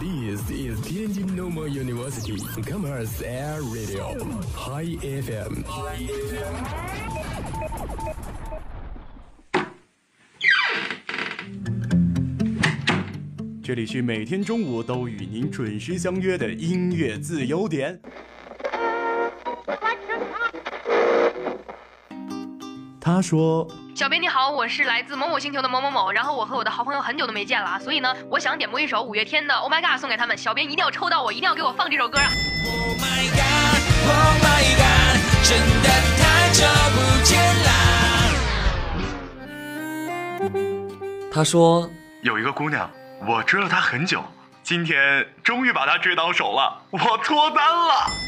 This is Tianjin Normal University Commerce Air Radio High FM。这里是每天中午都与您准时相约的音乐自由点。他说小编你好，我是来自某某星球的某某某，然后我和我的好朋友很久都没见了啊，所以呢，我想点播一首五月天的《Oh My God》送给他们，小编一定要抽到我，一定要给我放这首歌啊！Oh my god, oh my god，真的太久不见啦。他说有一个姑娘，我追了她很久，今天终于把她追到手了，我脱单了。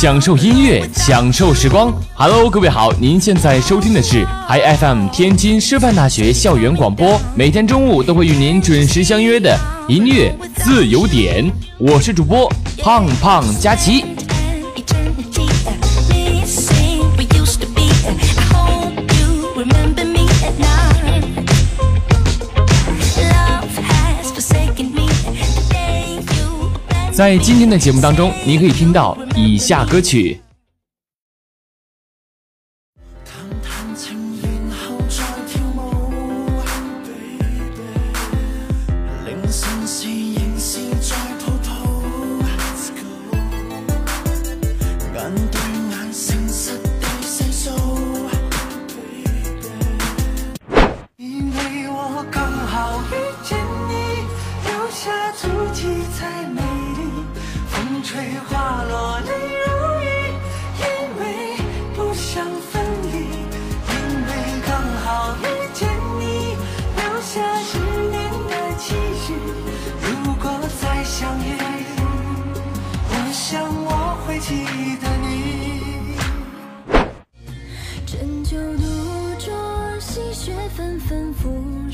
享受音乐，享受时光。Hello，各位好，您现在收听的是 iFM 天津师范大学校园广播，每天中午都会与您准时相约的音乐自由点，我是主播胖胖佳琪。在今天的节目当中，您可以听到以下歌曲。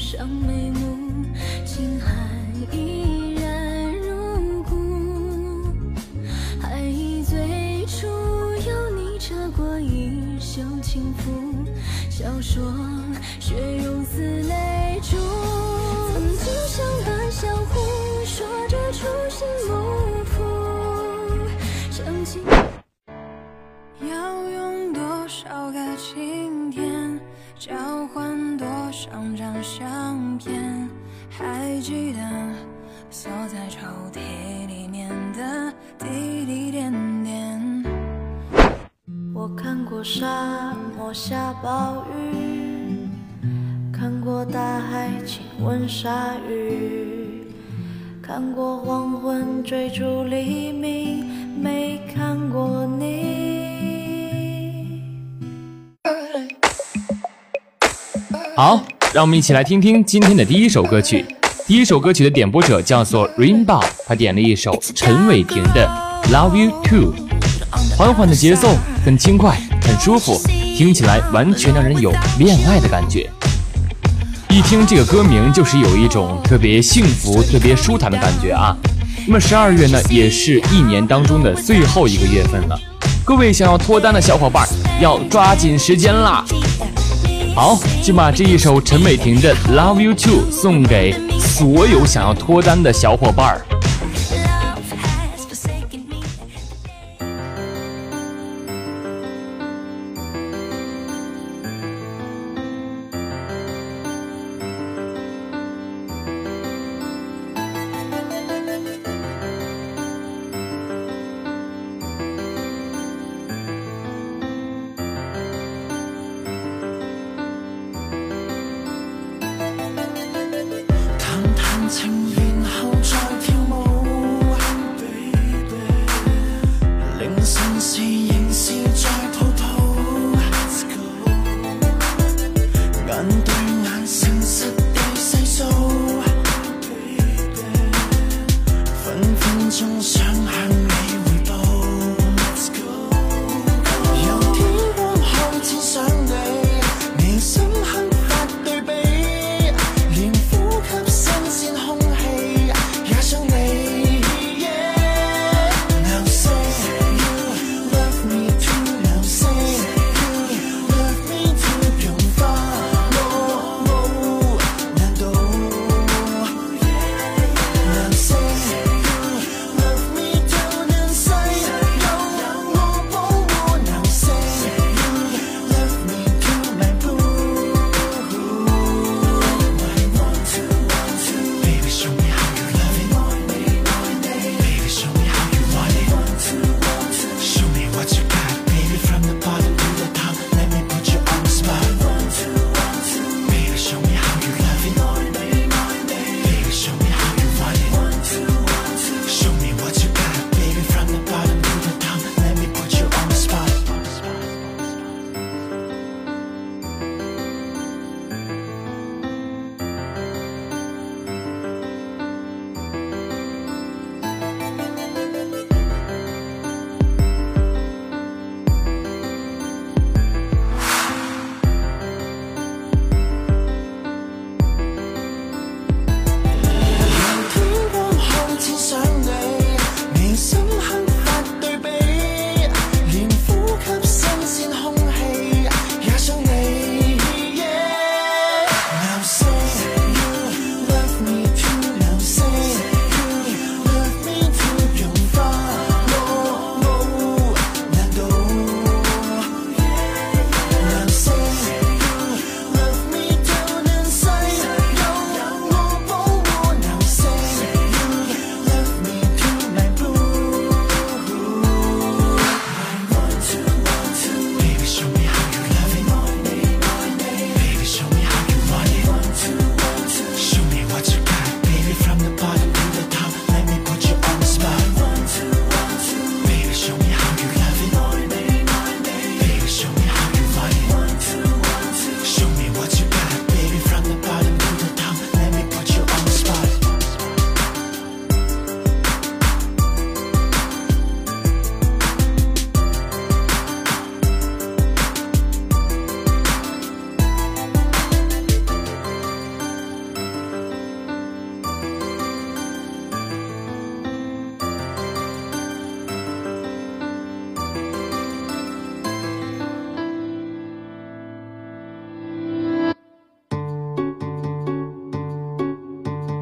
上眉目，情寒依然如故。还忆最初有你扯过衣袖轻拂，笑说雪融似泪下暴雨，看过大海亲吻鲨鱼，看过黄昏追逐黎明，没看过你。好，让我们一起来听听今天的第一首歌曲。第一首歌曲的点播者叫做 Rainbow，他点了一首陈伟霆的《Love You Too》，缓缓的节奏很轻快，很舒服，听起来完全让人有恋爱的感觉。一听这个歌名，就是有一种特别幸福、特别舒坦的感觉啊。那么十二月呢，也是一年当中的最后一个月份了，各位想要脱单的小伙伴要抓紧时间啦！好，就把这一首陈伟霆的《Love You Too》送给所有想要脱单的小伙伴儿。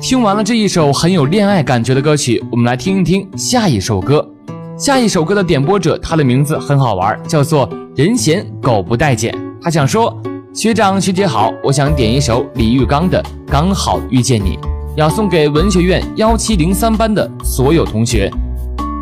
听完了这一首很有恋爱感觉的歌曲，我们来听一听下一首歌。下一首歌的点播者，他的名字很好玩，叫做“人嫌狗不待见”。他想说：“学长学姐好，我想点一首李玉刚的《刚好遇见你》，要送给文学院幺七零三班的所有同学。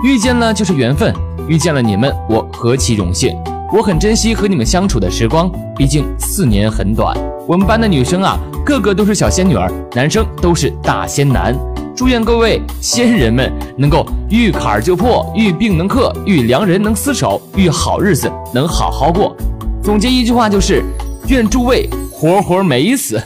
遇见了就是缘分，遇见了你们，我何其荣幸！我很珍惜和你们相处的时光，毕竟四年很短。我们班的女生啊，个个都是小仙女儿，男生都是大仙男。祝愿各位仙人们能够遇坎儿就破，遇病能克，遇良人能厮守，遇好日子能好好过。总结一句话就是：愿诸位活活美死。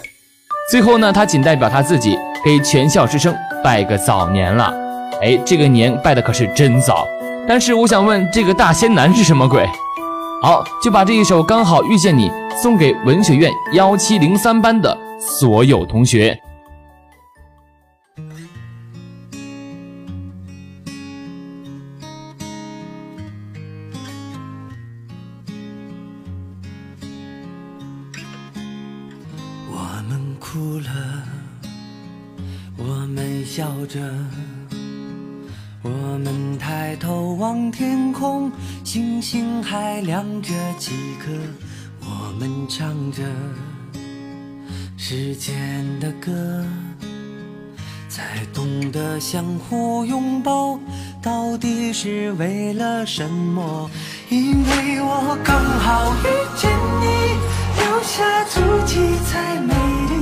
最后呢，他仅代表他自己给全校师生拜个早年了。哎，这个年拜的可是真早。但是我想问，这个大仙男是什么鬼？好，就把这一首《刚好遇见你》送给文学院幺七零三班的所有同学。我们哭了，我们笑着，我们抬头望天空，星星还亮着几颗。我们唱着时间的歌，才懂得相互拥抱到底是为了什么。因为我刚好遇见你，留下足迹才美丽。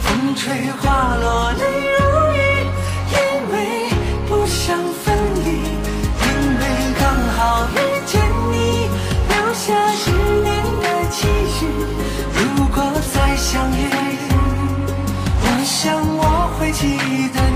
风吹花落泪如雨，下十年的期许，如果再相遇，我想我会记得你。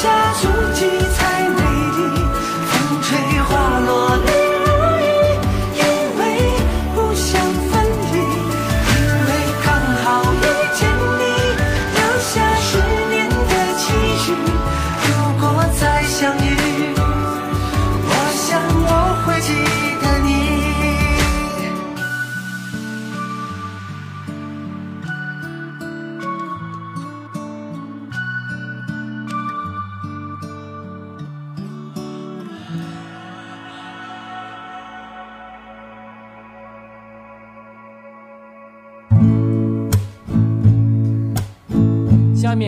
下足迹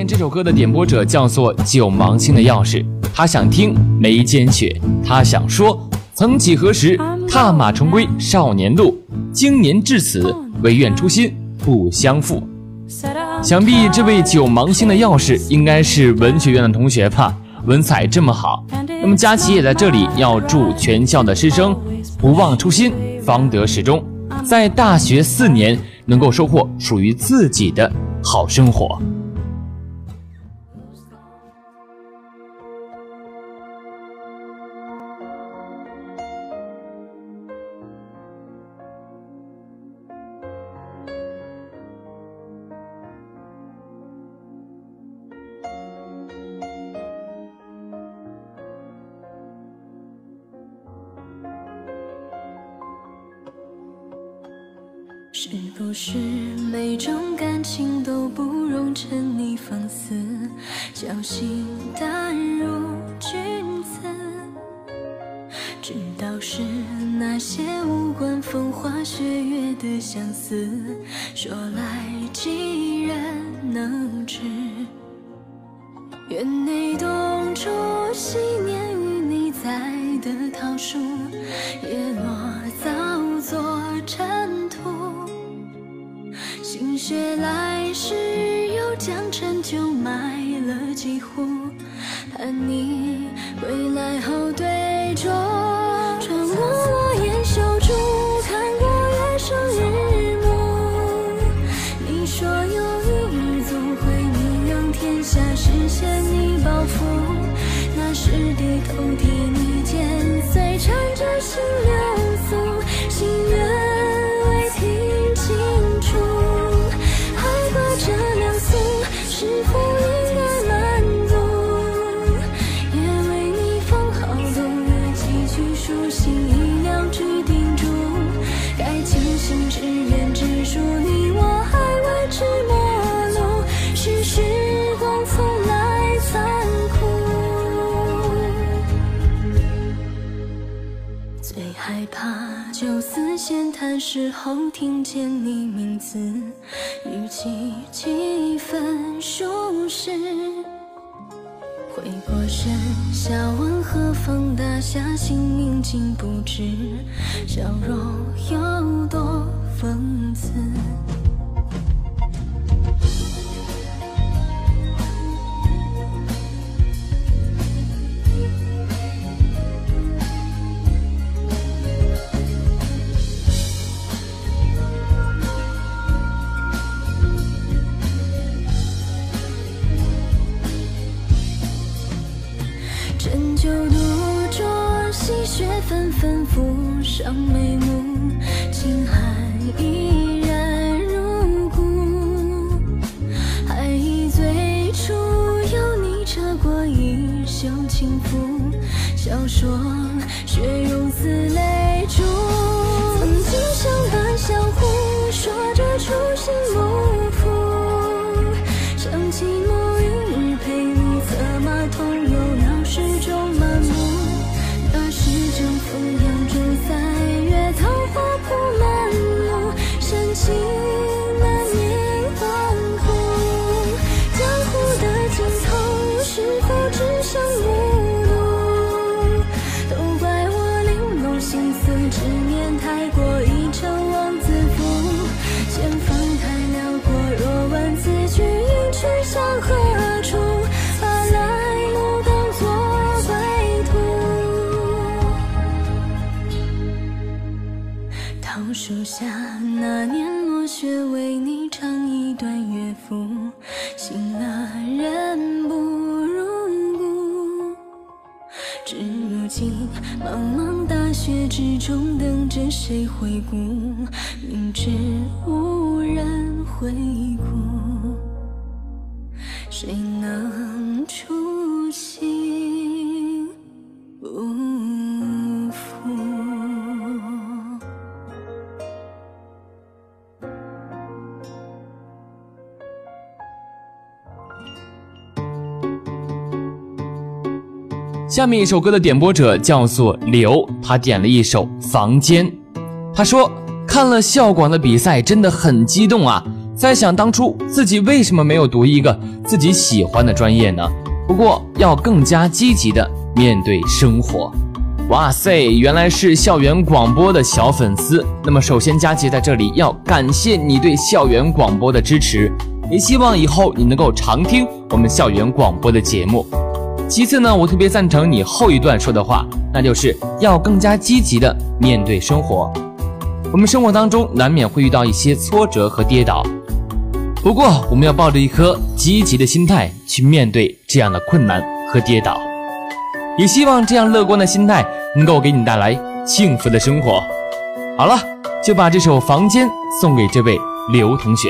这首歌的点播者叫做九芒星的钥匙，他想听眉间雪，他想说，曾几何时，踏马重归少年路，经年至此，唯愿初心不相负。想必这位九芒星的钥匙应该是文学院的同学吧，文采这么好。那么佳琪也在这里要祝全校的师生不忘初心，方得始终，在大学四年能够收获属于自己的好生活。是不是每种感情都不容沉溺放肆，侥幸淡如君子？知道是那些无关风花雪月的相思，说来几人能知？园内冬初，昔年与你栽的桃树，叶落早作尘土。心血来时，又将陈酒埋了几壶，盼你归来后对酌。穿过落雁修竹，看过月升日暮。你说有一日总会名扬天下，实现你抱负。那时低头替你剪碎，缠着心流闲谈时候听见你名字，语气几分熟识。回过神，笑问何方大侠，姓名竟不知，笑容有多讽刺。浮上顾？明知无人回顾，谁能初心不负？下面一首歌的点播者叫做刘，他点了一首《房间》。他说看了校广的比赛真的很激动啊，在想当初自己为什么没有读一个自己喜欢的专业呢？不过要更加积极的面对生活。哇塞，原来是校园广播的小粉丝。那么首先佳琪在这里要感谢你对校园广播的支持，也希望以后你能够常听我们校园广播的节目。其次呢，我特别赞成你后一段说的话，那就是要更加积极的面对生活。我们生活当中难免会遇到一些挫折和跌倒，不过我们要抱着一颗积极的心态去面对这样的困难和跌倒，也希望这样乐观的心态能够给你带来幸福的生活。好了，就把这首《房间》送给这位刘同学。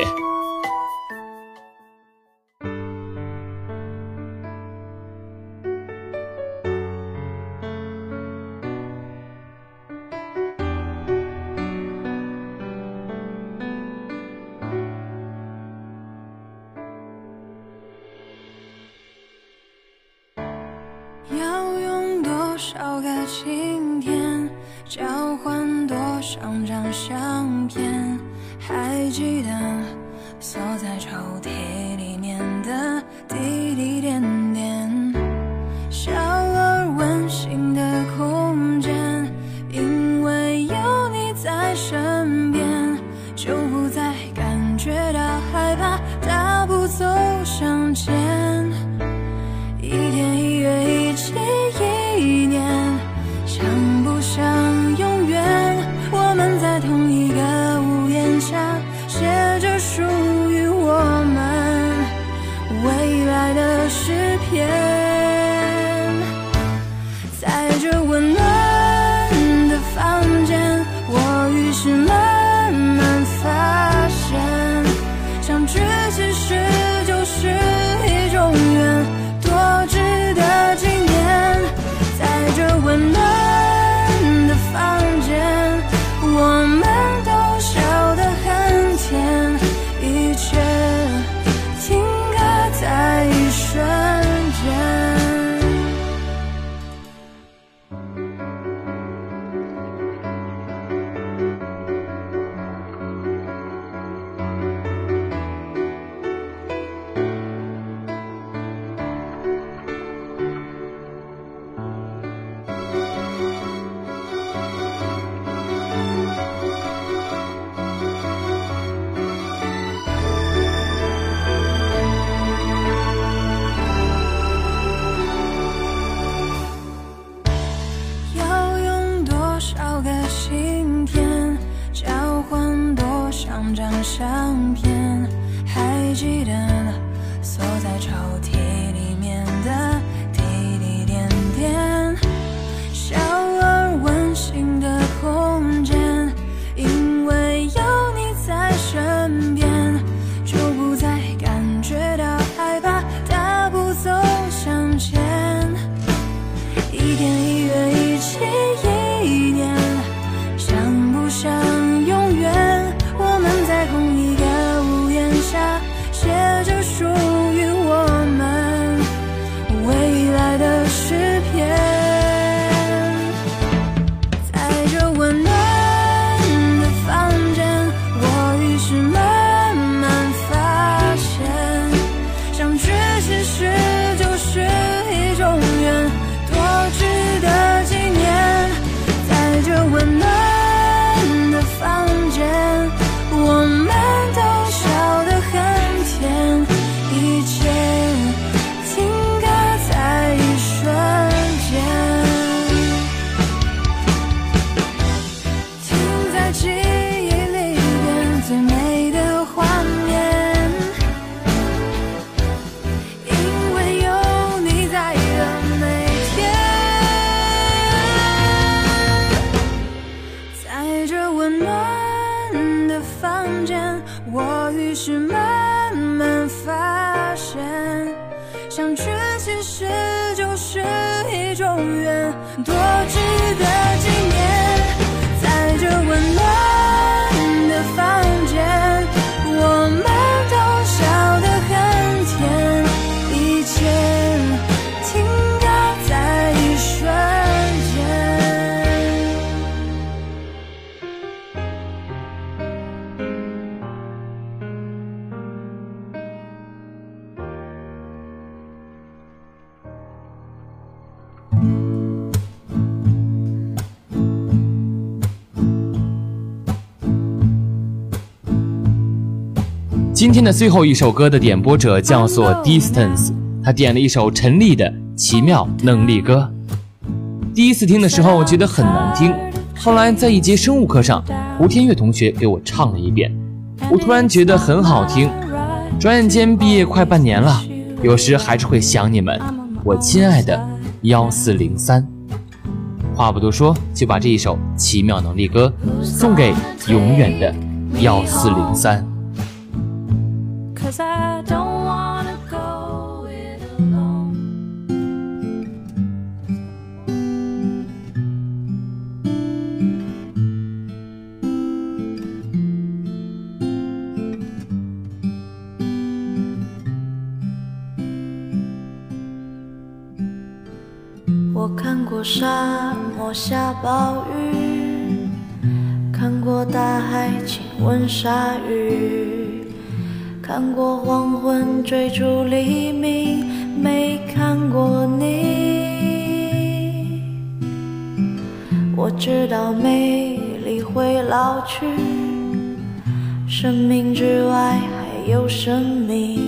今天的最后一首歌的点播者叫做 Distance，他点了一首陈粒的《奇妙能力歌》。第一次听的时候我觉得很难听，后来在一节生物课上，胡天乐同学给我唱了一遍，我突然觉得很好听。转眼间毕业快半年了，有时还是会想你们，我亲爱的幺四零三。话不多说，就把这一首《奇妙能力歌》送给永远的幺四零三。Cause I don't wanna go it alone. “我看过沙漠下暴雨，看过大海亲吻鲨鱼，看过黄昏追逐黎明，没看过你。我知道美丽会老去，生命之外还有生命。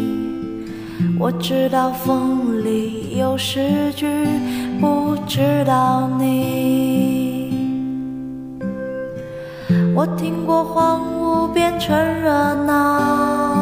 我知道风里有诗句，不知道你。我听过荒芜变成热闹，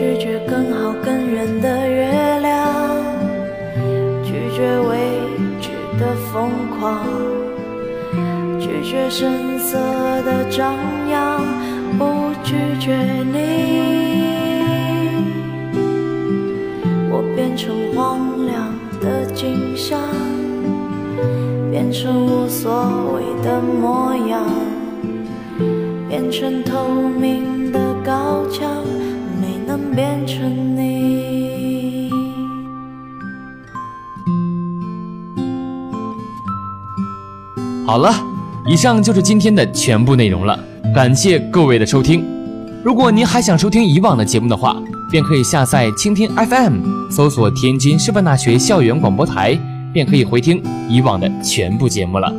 拒绝更好更圆的月亮，拒绝未知的疯狂，拒绝声色的张扬。不拒绝你，我变成荒凉的景象，变成无所谓的模样，变成透明的高墙，能变成你。好了，以上就是今天的全部内容了，感谢各位的收听。如果您还想收听以往的节目的话，便可以下载蜻蜓 FM，搜索天津师范大学校园广播台，便可以回听以往的全部节目了。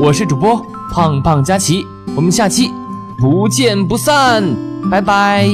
我是主播胖胖佳琪，我们下期不见不散，拜拜。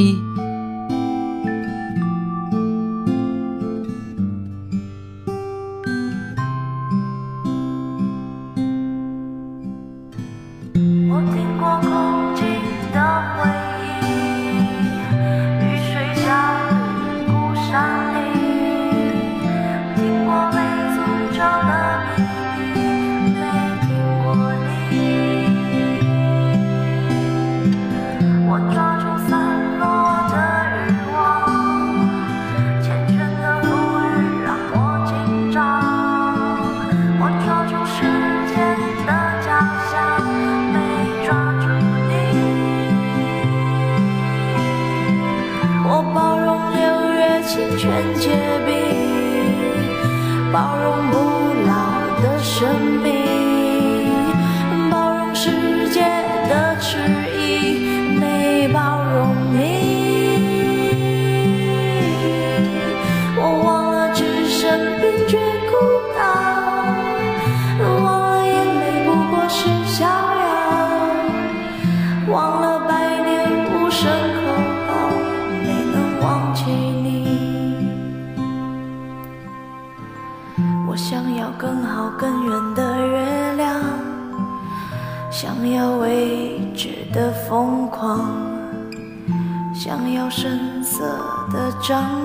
张。